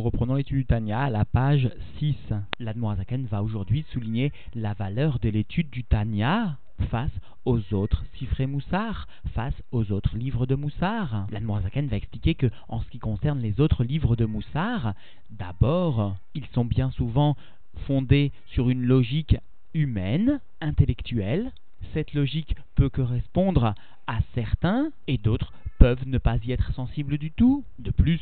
Nous reprenons l'étude du Tanya à la page 6. L'Admorazaken va aujourd'hui souligner la valeur de l'étude du Tanya face aux autres Sifré Moussar, face aux autres livres de Moussar. L'Admorazaken va expliquer que, en ce qui concerne les autres livres de Moussar, d'abord, ils sont bien souvent fondés sur une logique humaine, intellectuelle. Cette logique peut correspondre à certains et d'autres peuvent ne pas y être sensibles du tout. De plus,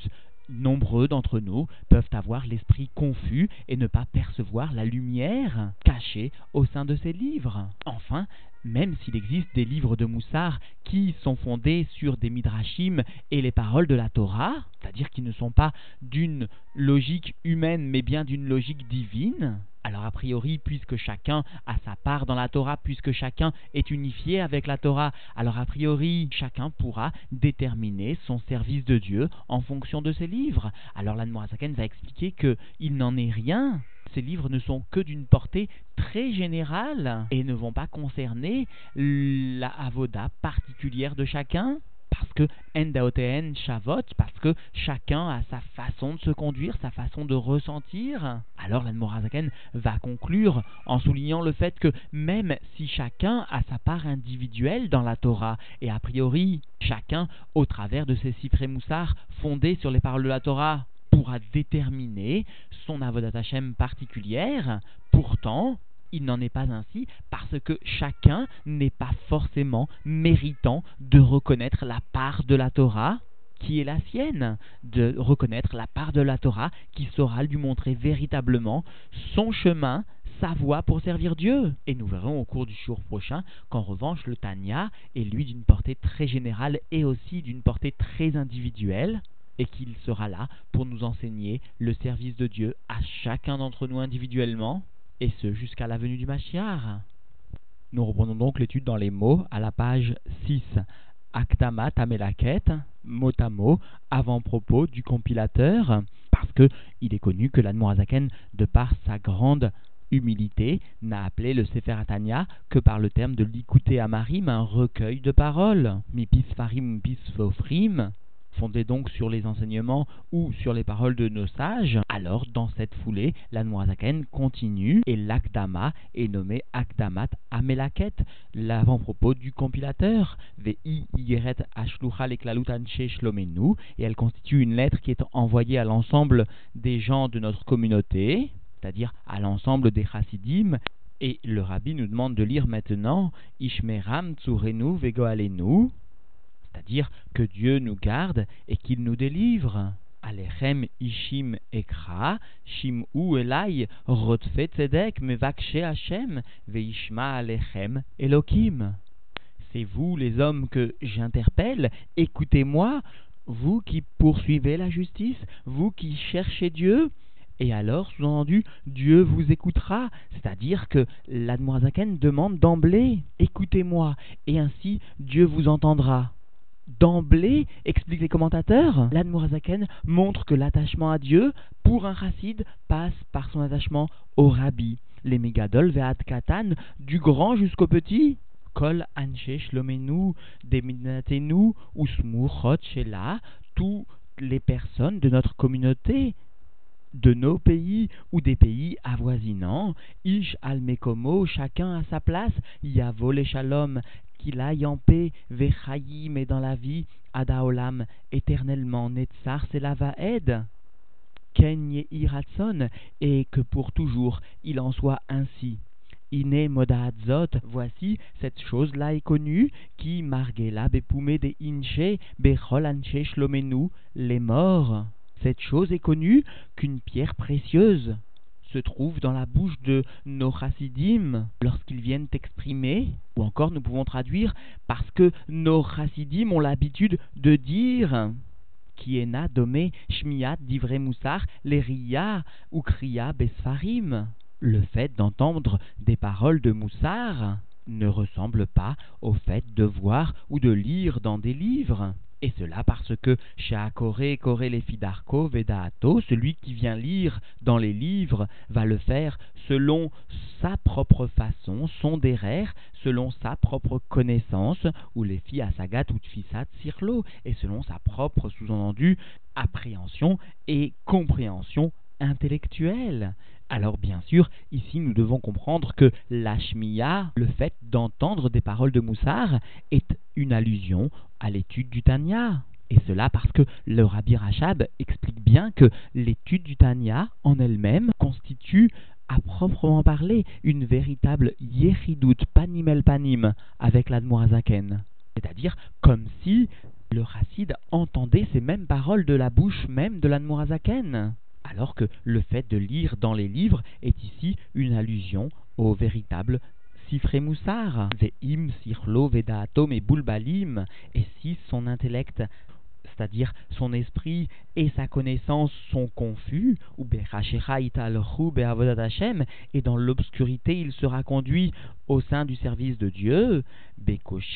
nombreux d'entre nous peuvent avoir l'esprit confus et ne pas percevoir la lumière cachée au sein de ces livres. Enfin, même s'il existe des livres de Moussard qui sont fondés sur des midrashim et les paroles de la Torah, c'est-à-dire qui ne sont pas d'une logique humaine mais bien d'une logique divine, alors a priori, puisque chacun a sa part dans la Torah, puisque chacun est unifié avec la Torah, alors a priori, chacun pourra déterminer son service de Dieu en fonction de ses livres. Alors l'Anne va expliquer qu'il n'en est rien ces livres ne sont que d'une portée très générale et ne vont pas concerner la avoda particulière de chacun parce que Endaoten Shavot, parce que chacun a sa façon de se conduire, sa façon de ressentir. Alors l'Admorazaken va conclure en soulignant le fait que même si chacun a sa part individuelle dans la Torah, et a priori chacun, au travers de ses six moussards fondés sur les paroles de la Torah, pourra déterminer son avodat Hashem particulière, pourtant, il n'en est pas ainsi parce que chacun n'est pas forcément méritant de reconnaître la part de la Torah qui est la sienne, de reconnaître la part de la Torah qui saura lui montrer véritablement son chemin, sa voie pour servir Dieu. Et nous verrons au cours du jour prochain qu'en revanche le Tanya est lui d'une portée très générale et aussi d'une portée très individuelle et qu'il sera là pour nous enseigner le service de Dieu à chacun d'entre nous individuellement, et ce jusqu'à la venue du Mashiach. Nous reprenons donc l'étude dans les mots à la page 6. Aktama Tamelaket, mot à mot, avant-propos du compilateur, parce que il est connu que l'Admorazaken, de par sa grande humilité, n'a appelé le Sefer Atania que par le terme de l'Ikouté Amarim, un recueil de paroles. Mipis Farim Pisfofrim, fondé donc sur les enseignements ou sur les paroles de nos sages, alors dans cette foulée, la Noazaken continue et l'Akdama est nommé Akdamat Amelaket, l'avant-propos du compilateur, Vei Yeret Shlomenu, et elle constitue une lettre qui est envoyée à l'ensemble des gens de notre communauté, c'est-à-dire à, l'ensemble des chassidim, et le rabbi nous demande de lire maintenant Ishmeram Tsurenu Vegoalenu, c'est-à-dire que Dieu nous garde et qu'il nous délivre. Alechem ishim ekra, shim u elai, rotfe tzedek, mevakshe Hashem, veishma alechem. C'est vous les hommes que j'interpelle, écoutez-moi, vous qui poursuivez la justice, vous qui cherchez Dieu, et alors, sous-entendu, Dieu vous écoutera, c'est-à-dire que l'Admorazaken demande d'emblée, écoutez-moi, et ainsi Dieu vous entendra d'emblée, expliquent les commentateurs, l'Admorazaken montre que l'attachement à Dieu, pour un chassid, passe par son attachement au rabbi. Les mégadol ve'at katan, du grand jusqu'au petit. Kol anche shlomenu, deminatenu, usmuchot shela, toutes les personnes de notre communauté, de nos pays ou des pays avoisinants, Ish al Mekomo, chacun à sa place, Yavo les Shalom, qu'il aille en paix, Vechayim et dans la vie, Adaolam, éternellement, Netzar va aide. Ken Iratson, et que pour toujours il en soit ainsi. Ine Modahadzot, voici cette chose-là est connue, qui Margela Bepume de Inche, Bechol Anche Shlomenu, les morts. Cette chose est connue qu'une pierre précieuse se trouve dans la bouche de nos chassidim lorsqu'ils viennent exprimer, ou encore nous pouvons traduire parce que nos chassidim ont l'habitude de dire domé shmiat ou besfarim. Le fait d'entendre des paroles de moussar ne ressemble pas au fait de voir ou de lire dans des livres. Et cela parce que chez Akore, Koré les Fidarko, Vedaato, celui qui vient lire dans les livres va le faire selon sa propre façon, son déraire, selon sa propre connaissance, ou les filles Asagat ou Tfisat Sirlo, et selon sa propre sous-entendu appréhension et compréhension intellectuelle. Alors bien sûr, ici nous devons comprendre que l'ashmiya, le fait d'entendre des paroles de Moussar, est une allusion à l'étude du Tanya. Et cela parce que le Rabbi Rachab explique bien que l'étude du Tanya en elle-même constitue à proprement parler une véritable yeridout panimel panim avec l'Admorazaken. C'est-à-dire comme si le chassid entendait ces mêmes paroles de la bouche même de l'Admorazaken alors que le fait de lire dans les livres est ici une allusion au véritable Sifre Moussar, Ve'im, Sirlo, Vedaatom et Bulbalim, et si son intellect c'est-à-dire son esprit et sa connaissance sont confus, ou et dans l'obscurité il sera conduit au sein du service de Dieu,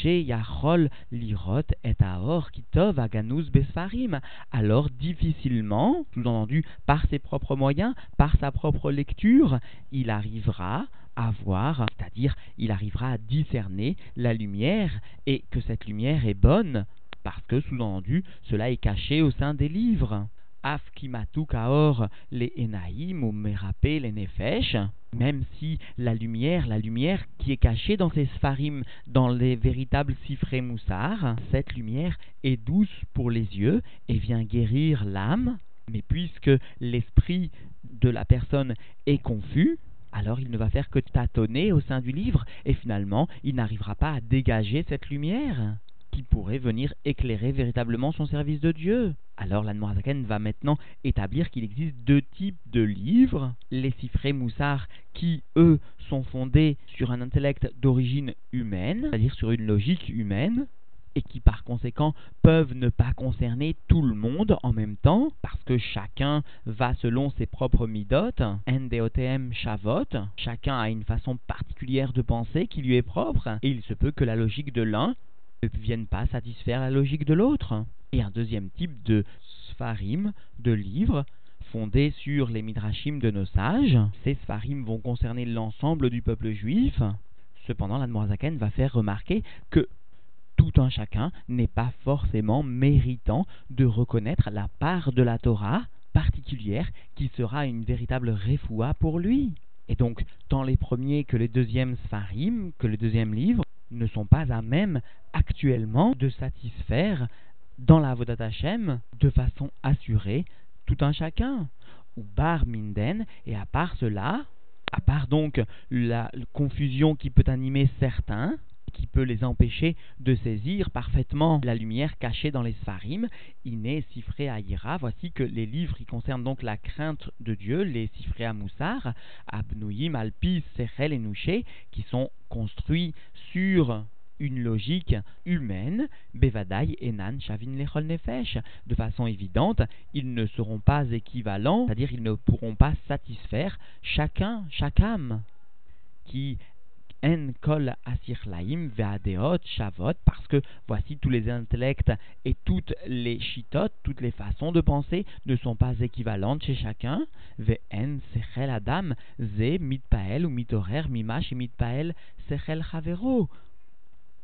Yachol, Lirot et Aor, Kitov, Aganus, Besfarim, alors difficilement, sous-entendu par ses propres moyens, par sa propre lecture, il arrivera à voir, c'est-à-dire il arrivera à discerner la lumière et que cette lumière est bonne parce que, sous-entendu, cela est caché au sein des livres. Afkimatu kaor les enaïm ou merapé les nefesh, même si la lumière, la lumière qui est cachée dans ces spharim, dans les véritables sifré moussar, cette lumière est douce pour les yeux et vient guérir l'âme, mais puisque l'esprit de la personne est confus, alors il ne va faire que tâtonner au sein du livre et finalement il n'arrivera pas à dégager cette lumière qui pourrait venir éclairer véritablement son service de Dieu. Alors l'Anmorazaken va maintenant établir qu'il existe deux types de livres, les Sifré Moussar qui, eux, sont fondés sur un intellect d'origine humaine, c'est-à-dire sur une logique humaine, et qui par conséquent peuvent ne pas concerner tout le monde en même temps, parce que chacun va selon ses propres midotes, NDOTM Shavot, chacun a une façon particulière de penser qui lui est propre, et il se peut que la logique de l'un ne viennent pas satisfaire la logique de l'autre. Et un deuxième type de sfarim, de livres, fondés sur les midrashim de nos sages. Ces sfarim vont concerner l'ensemble du peuple juif. Cependant, l'Admorazaken va faire remarquer que tout un chacun n'est pas forcément méritant de reconnaître la part de la Torah particulière qui sera une véritable refoua pour lui. Et donc, tant les premiers que les deuxièmes sfarim, que le deuxième livre, ne sont pas à même actuellement de satisfaire dans la Vodat Hashem de façon assurée tout un chacun. Ou bar minden, et à part cela, à part donc la confusion qui peut animer certains, qui peut les empêcher de saisir parfaitement la lumière cachée dans les Sfarim, Iné, Sifré, Aïra. Voici que les livres qui concernent donc la crainte de Dieu, les Sifré à Moussar, Abnouyim, Alpis, Sechel et Nouché, qui sont construits sur une logique humaine, Bevadai, Enan, Shavin, Lechol, Nefesh. De façon évidente, ils ne seront pas équivalents, c'est-à-dire ils ne pourront pas satisfaire chacun, chaque âme qui en kol asirlaim veadeot shavot, parce que voici tous les intellects et toutes les chitotes, toutes les façons de penser ne sont pas équivalentes chez chacun. Ve'en sechel adam ze mitpael ou mitorer mimash mitpael sechel chavero.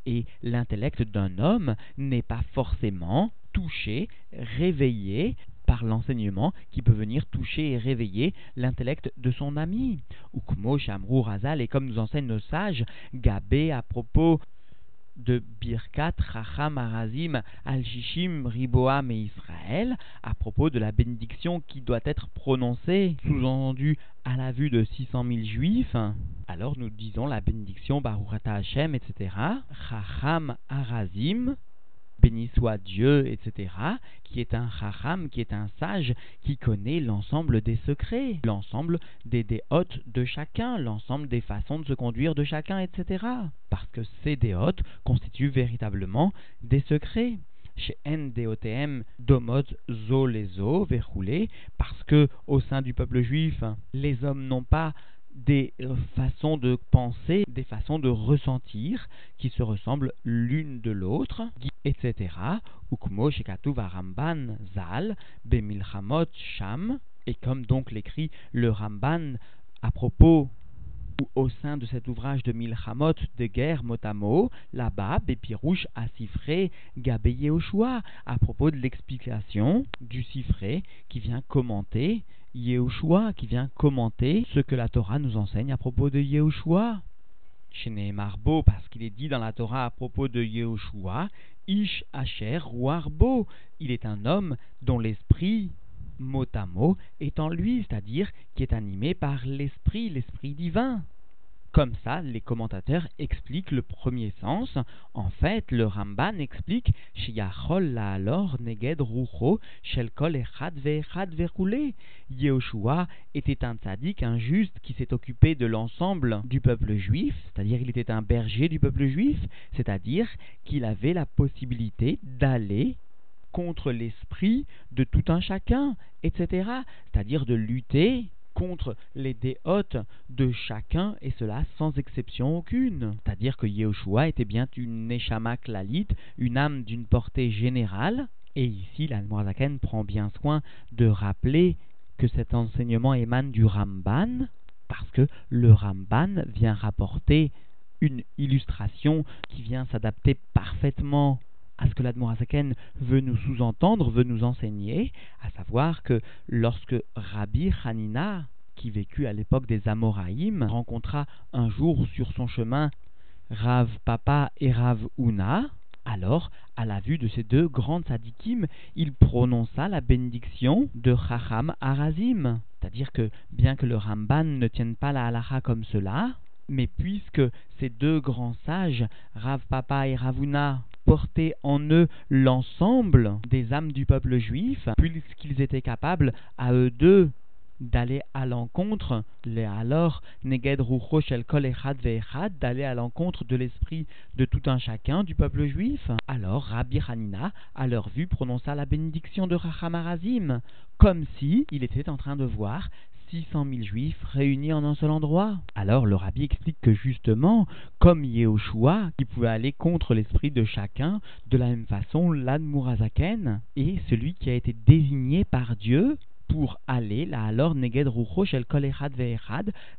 Et l'intellect d'un homme n'est pas forcément touché, réveillé par l'enseignement qui peut venir toucher et réveiller l'intellect de son ami. Ukmo Shamrou Razal, et comme nous enseignent nos sages, Gabé à propos de Birkat Racham Arazim Al-Shishim Riboam et Israël, à propos de la bénédiction qui doit être prononcée, sous-entendu à la vue de 600 000 juifs, alors nous disons la bénédiction Baruchata Hashem, etc. Racham Arazim, béni soit Dieu, etc., qui est un chacham, qui est un sage, qui connaît l'ensemble des secrets, l'ensemble des déotes de chacun, l'ensemble des façons de se conduire de chacun, etc. Parce que ces déotes constituent véritablement des secrets chez NDOTM, Domot, Zo, les verroulé, parce que au sein du peuple juif, les hommes n'ont pas des euh, façons de penser, des façons de ressentir qui se ressemblent l'une de l'autre, etc. Ukmo Zal, Sham, et comme donc l'écrit le Ramban à propos ou au sein de cet ouvrage de Milchamot de guerre motamo, là-bas, Bépirouche a siffré Gabé Yehoshua à propos de l'explication du siffré qui vient commenter Yehoshua, qui vient commenter ce que la Torah nous enseigne à propos de Yehoshua. Chez Marbo, parce qu'il est dit dans la Torah à propos de Yehoshua, Ish Asher Arbo, il est un homme dont l'esprit mot à mot, est en lui, c'est-à-dire qui est animé par l'esprit, l'esprit divin. Comme ça, les commentateurs expliquent le premier sens. En fait, le Ramban explique Shiachol alors neged rucho shel kol echad ve'echad. Yehoshua était un tzaddik, un juste qui s'est occupé de l'ensemble du peuple juif, c'est-à-dire il était un berger du peuple juif, c'est-à-dire qu'il avait la possibilité d'aller contre l'esprit de tout un chacun, etc. C'est-à-dire de lutter contre les déhôtes de chacun, et cela sans exception aucune. C'est-à-dire que Yehoshua était bien une Neshama une âme d'une portée générale, et ici la Zaken prend bien soin de rappeler que cet enseignement émane du Ramban, parce que le Ramban vient rapporter une illustration qui vient s'adapter parfaitement à ce que l'Admorazaken veut nous sous-entendre, veut nous enseigner, à savoir que lorsque Rabbi Hanina, qui vécut à l'époque des Amoraïm, rencontra un jour sur son chemin Rav Papa et Rav Una, alors, à la vue de ces deux grandes sadikim, il prononça la bénédiction de Chacham Arazim. C'est-à-dire que, bien que le Ramban ne tienne pas la halacha comme cela, mais puisque ces deux grands sages, Rav Papa et Ravuna, portaient en eux l'ensemble des âmes du peuple juif, puisqu'ils étaient capables à eux deux d'aller à l'encontre, alors neged shel kol echad d'aller à l'encontre de l'esprit de tout un chacun du peuple juif. Alors Rabbi Hanina, à leur vue, prononça la bénédiction de Rachamarazim, comme si il était en train de voir 600 000 juifs réunis en un seul endroit. Alors le rabbi explique que justement, comme Yehoshua, qui pouvait aller contre l'esprit de chacun, de la même façon, l'Admurazaken est celui qui a été désigné par Dieu pour aller, là alors, Neged Rucho Shel Kol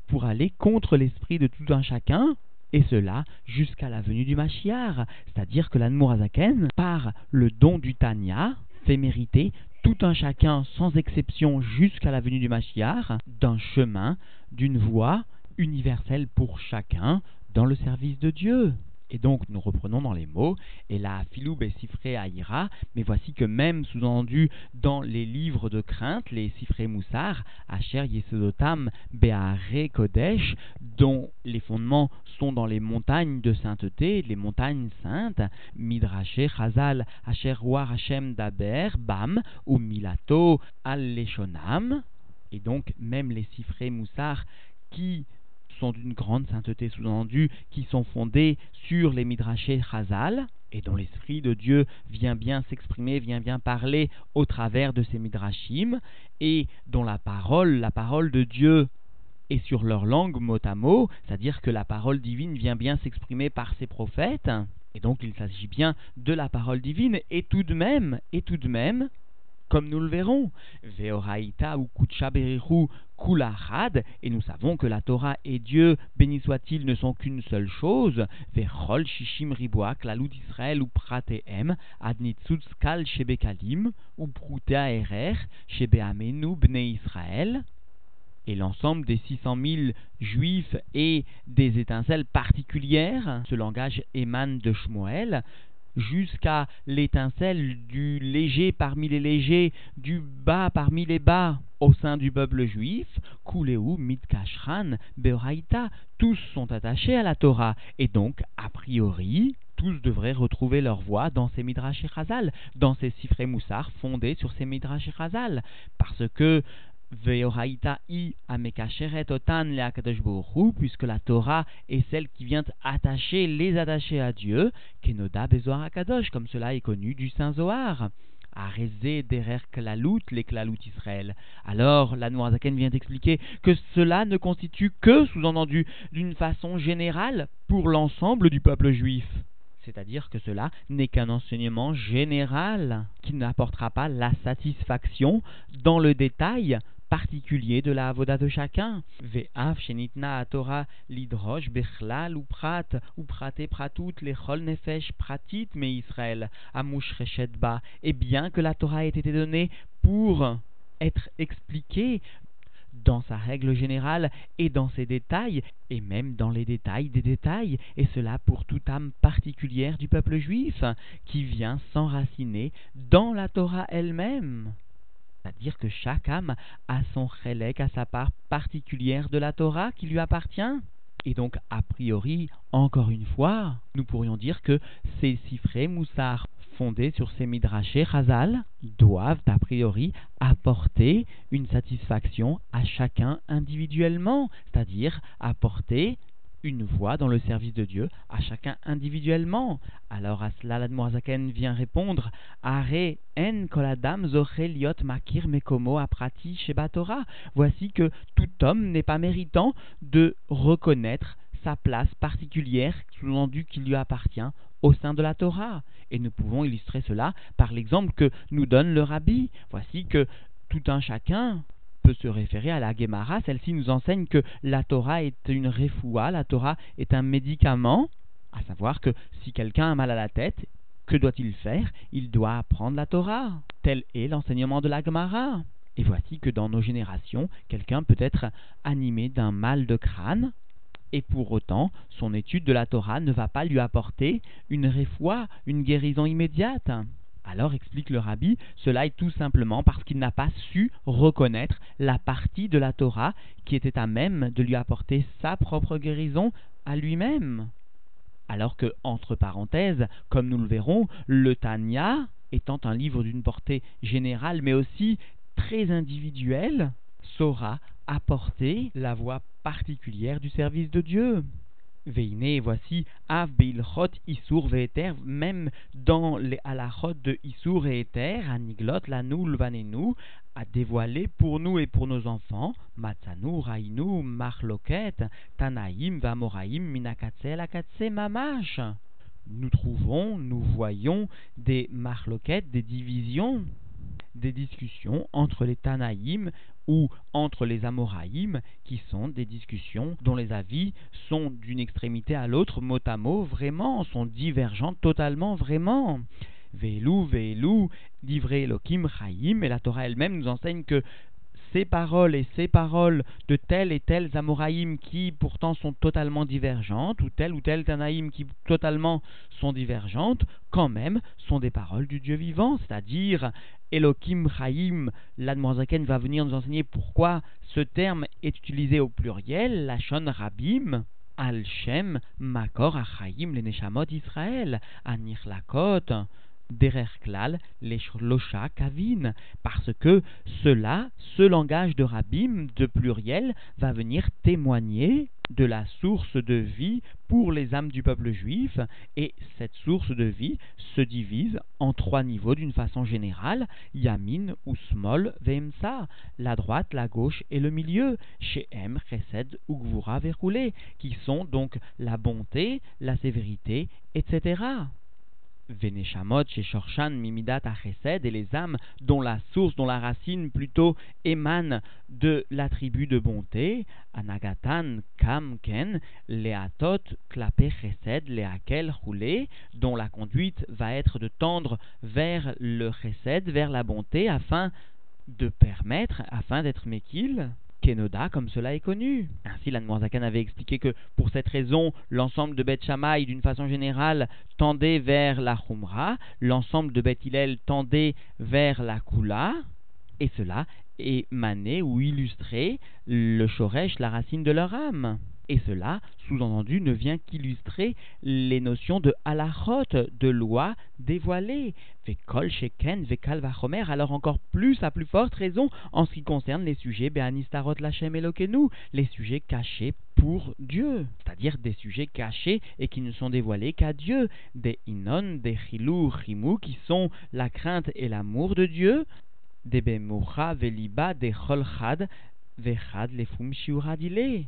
pour aller contre l'esprit de tout un chacun, et cela jusqu'à la venue du Mashiach, c'est-à-dire que l'Admurazaken, par le don du Tanya, fait mériter tout un chacun, sans exception, jusqu'à la venue du Mashiach, d'un chemin, d'une voie universelle pour chacun dans le service de Dieu. Et donc, nous reprenons dans les mots, et la filoub est cifrée à Ira, mais voici que même sous-entendu dans les livres de crainte, les cifrés Moussar, Asher Yesodotam Be'are Kodesh, dont les fondements sont dans les montagnes de sainteté, les montagnes saintes, Midraché Chazal, Asher War Hashem Daber, Bam, ou Milato Al Leshonam, et donc même les cifrés Moussar qui sont d'une grande sainteté sous-entendue, qui sont fondées sur les Midrashé Chazal, et dont l'Esprit de Dieu vient bien s'exprimer, vient bien parler au travers de ces Midrashim, et dont la parole, la parole de Dieu est sur leur langue mot à mot, c'est-à-dire que la parole divine vient bien s'exprimer par ses prophètes, et donc il s'agit bien de la parole divine, et tout de même, et tout de même, comme nous le verrons. Veoraita ou Kutshaberihu Kulahad, et nous savons que la Torah et Dieu, béni soit-il, ne sont qu'une seule chose. Vechol Shishim Riboak, la loup d'Israël ou Pratehem, Adnitzutz Kal Shebekalim, ou Prutea Erer, Shebeamenu Bne Israël et l'ensemble des 600 000 juifs et des étincelles particulières, ce langage émane de Shmuel, jusqu'à l'étincelle du léger parmi les légers, du bas parmi les bas. Au sein du peuple juif, Kuleu, Mitkashran, Beoraita, tous sont attachés à la Torah, et donc, a priori, tous devraient retrouver leur voix dans ces Midrash et dans ces Sifré Moussar fondés sur ces Midrash et parce que Puisque la Torah est celle qui vient attacher, les attacher à Dieu, kenoda bezoar akadosh, comme cela est connu du Saint Zohar. arrêté derer klalout, les klalout Israël. Alors, la Noirzaken vient expliquer que cela ne constitue que, sous-entendu, d'une façon générale pour l'ensemble du peuple juif. C'est-à-dire que cela n'est qu'un enseignement général qui n'apportera pas la satisfaction dans le détail particulier de la avoda de chacun. Ve'af shenitna Torah lidrosh bechlal ou prat ou praté pratout lechol nefesh pratit Israël amush ba. Et bien que la Torah ait été donnée pour être expliquée dans sa règle générale et dans ses détails, et même dans les détails des détails, et cela pour toute âme particulière du peuple juif, qui vient s'enraciner dans la Torah elle-même. C'est-à-dire que chaque âme a son chélek, a sa part particulière de la Torah qui lui appartient. Et donc, a priori, encore une fois, nous pourrions dire que ces cifrés moussard fondés sur ces midrashés chazal doivent, a priori, apporter une satisfaction à chacun individuellement, c'est-à-dire apporter une voix dans le service de Dieu à chacun individuellement. Alors à cela, l'Admorazaken vient répondre Are en koladam zocheliot makir mekomo aprati shebatora. Voici que tout homme n'est pas méritant de reconnaître sa place particulière, sous-entendu qui lui appartient au sein de la Torah. Et nous pouvons illustrer cela par l'exemple que nous donne le rabbi. Voici que tout un chacun se référer à la Gemara. Celle-ci nous enseigne que la Torah est une refoua, la Torah est un médicament, à savoir que si quelqu'un a mal à la tête, que doit-il faire? Il doit apprendre la Torah. Tel est l'enseignement de la Gemara. Et voici que dans nos générations, quelqu'un peut être animé d'un mal de crâne, et pour autant, son étude de la Torah ne va pas lui apporter une refoua, une guérison immédiate. Alors explique le rabbi, cela est tout simplement parce qu'il n'a pas su reconnaître la partie de la Torah qui était à même de lui apporter sa propre guérison à lui-même. Alors que, entre parenthèses, comme nous le verrons, le Tanya, étant un livre d'une portée générale mais aussi très individuelle, saura apporter la voix particulière du service de Dieu. Veine, voici Av Beilchot Isur Veter, même dans les halachot de Isur et Eter, Aniglot, Lanoul, Vanenu, à dévoiler pour nous et pour nos enfants, Matzanu, Rainu, Marloket, Tanaïm, Vamoraim, Minakatse, Lakatse, Mamash. Nous trouvons, nous voyons des marloquettes, des divisions des discussions entre les Tanaïm ou entre les Amoraïm, qui sont des discussions dont les avis sont d'une extrémité à l'autre, mot à mot, vraiment, sont divergents totalement, vraiment. Velu, Velu, livré Elohim, Chaim, et la Torah elle-même nous enseigne que ces paroles et ces paroles de tels et tels Amoraïm qui pourtant sont totalement divergentes, ou tel ou tel Tanaïm qui totalement sont divergentes, quand même sont des paroles du Dieu vivant, c'est-à-dire Elohim Chaim, l'Admorzaken va venir nous enseigner pourquoi ce terme est utilisé au pluriel, la Shon Rabim, Al-Shem, Makor Achaim, les Neshamot Israël, Lakot, Derer Klal, les Shlosha Kavin, parce que cela, ce langage de Rabim, de pluriel, va venir témoigner de la source de vie pour les âmes du peuple juif, et cette source de vie se divise en trois niveaux d'une façon générale, Yamin ou Smol Vemsa, la droite, la gauche et le milieu, Shehem, Chesed ou Gvura Verroulé, qui sont donc la bonté, la sévérité, etc. Veneshamot chez Shorshan Mimidat Achesed et les âmes dont la source, dont la racine plutôt émane de l'attribut de bonté, Anagatan Kamken, Leatot Klape Chesed, Leakel Roulé, dont la conduite va être de tendre vers le Chesed, vers la bonté, afin de permettre, afin d'être Mekil, Kenoda, comme cela est connu. Ainsi, l'Anmoazakan avait expliqué que pour cette raison, l'ensemble de Beth Shammai, d'une façon générale, tendait vers la Khumra, l'ensemble de Beth Hillel tendait vers la Kula, et cela mané ou illustré le Shoresh, la racine de leur âme. Et cela, sous-entendu, ne vient qu'illustrer les notions de halachot, de loi dévoilée. Vekol sheken, vekal vachomer, alors encore plus, à plus forte raison, en ce qui concerne les sujets beanistarot lachem elokenu, les sujets cachés pour Dieu, c'est-à-dire des sujets cachés et qui ne sont dévoilés qu'à Dieu, des inon, des chilou, chimou, qui sont la crainte et l'amour de Dieu, des bemucha, veliba, des cholchad, vechad, les fum shiuradile.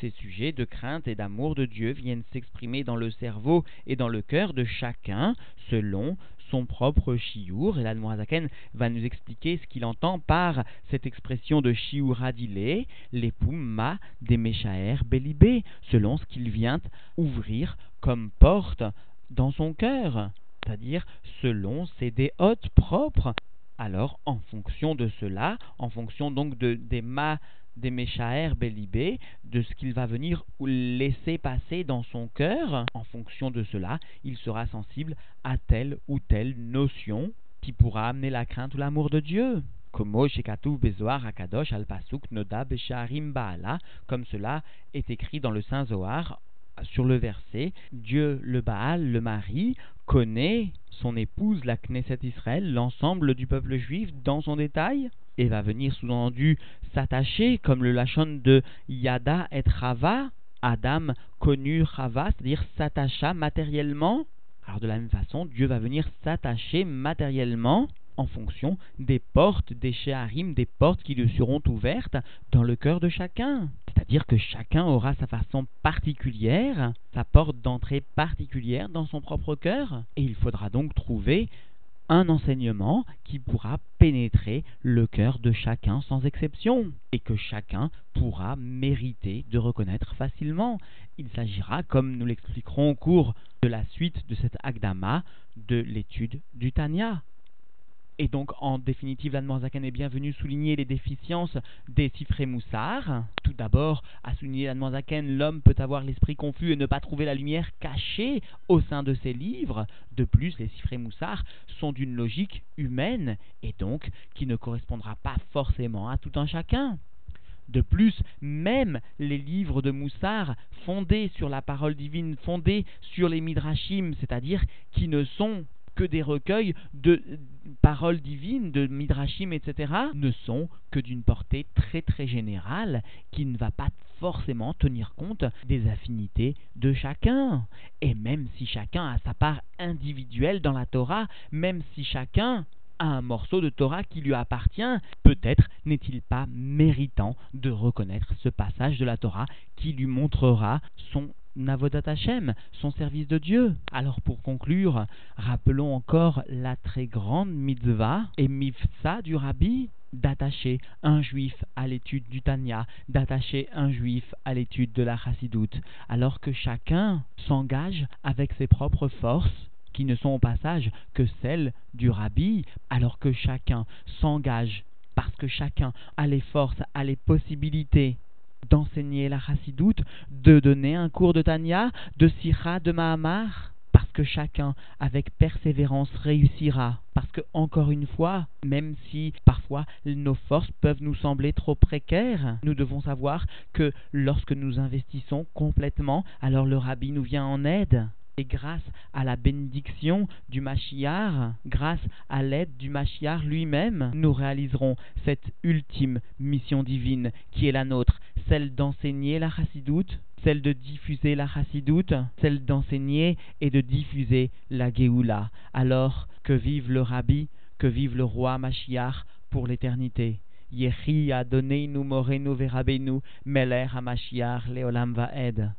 Ces sujets de crainte et d'amour de Dieu viennent s'exprimer dans le cerveau et dans le cœur de chacun selon son propre chiour. Et l'Admorazaken va nous expliquer ce qu'il entend par cette expression de shiuradile, les ma des Meshaer belibé, selon ce qu'il vient ouvrir comme porte dans son cœur, c'est-à-dire selon ses déhôtes propres. Alors, en fonction de cela, en fonction donc de, des ma des Meshaer Belibé, de ce qu'il va venir laisser passer dans son cœur. En fonction de cela, il sera sensible à telle ou telle notion qui pourra amener la crainte ou l'amour de Dieu. Comme cela est écrit dans le Saint Zohar sur le verset, Dieu, le Baal, le mari, connaît son épouse, la Knesset Israël, l'ensemble du peuple juif dans son détail, et va venir sous-entendu s'attacher, comme le lachon de Yada et Rava, Adam connu Rava, c'est-à-dire s'attacha matériellement. Alors de la même façon, Dieu va venir s'attacher matériellement en fonction des portes, des shéharim, des portes qui lui seront ouvertes dans le cœur de chacun. C'est-à-dire que chacun aura sa façon particulière, sa porte d'entrée particulière dans son propre cœur. Et il faudra donc trouver un enseignement qui pourra pénétrer le cœur de chacun sans exception et que chacun pourra mériter de reconnaître facilement. Il s'agira, comme nous l'expliquerons au cours de la suite de cet Agdama, de l'étude du Tanya. Et donc, en définitive, l'Anne est bienvenue souligner les déficiences des Sifré Moussar. Tout d'abord, à souligner l'Anne l'homme peut avoir l'esprit confus et ne pas trouver la lumière cachée au sein de ses livres. De plus, les Sifré Moussar sont d'une logique humaine et donc qui ne correspondra pas forcément à tout un chacun. De plus, même les livres de Moussar fondés sur la parole divine, fondés sur les Midrashim, c'est-à-dire qui ne sont que des recueils de paroles divines, de midrashim, etc., ne sont que d'une portée très très générale qui ne va pas forcément tenir compte des affinités de chacun. Et même si chacun a sa part individuelle dans la Torah, même si chacun a un morceau de Torah qui lui appartient, peut-être n'est-il pas méritant de reconnaître ce passage de la Torah qui lui montrera son Navodat Hashem, son service de Dieu. Alors pour conclure, rappelons encore la très grande mitzvah et mifsa du rabbi d'attacher un juif à l'étude du Tanya, d'attacher un juif à l'étude de la Chassidoute, alors que chacun s'engage avec ses propres forces qui ne sont au passage que celles du rabbi, alors que chacun s'engage parce que chacun a les forces, a les possibilités d'enseigner la chassidoute, de donner un cours de Tanya, de Sira, de Mahamar parce que chacun, avec persévérance, réussira. Parce que, encore une fois, même si parfois nos forces peuvent nous sembler trop précaires, nous devons savoir que lorsque nous investissons complètement, alors le rabbi nous vient en aide. Et grâce à la bénédiction du Machiar, grâce à l'aide du Machiar lui-même, nous réaliserons cette ultime mission divine qui est la nôtre, celle d'enseigner la chassidoute, celle de diffuser la chassidoute, celle d'enseigner et de diffuser la Géoula. Alors que vive le Rabbi, que vive le roi Machiar pour l'éternité. Yehi Morenu Verabenu Meler Leolam Vaed.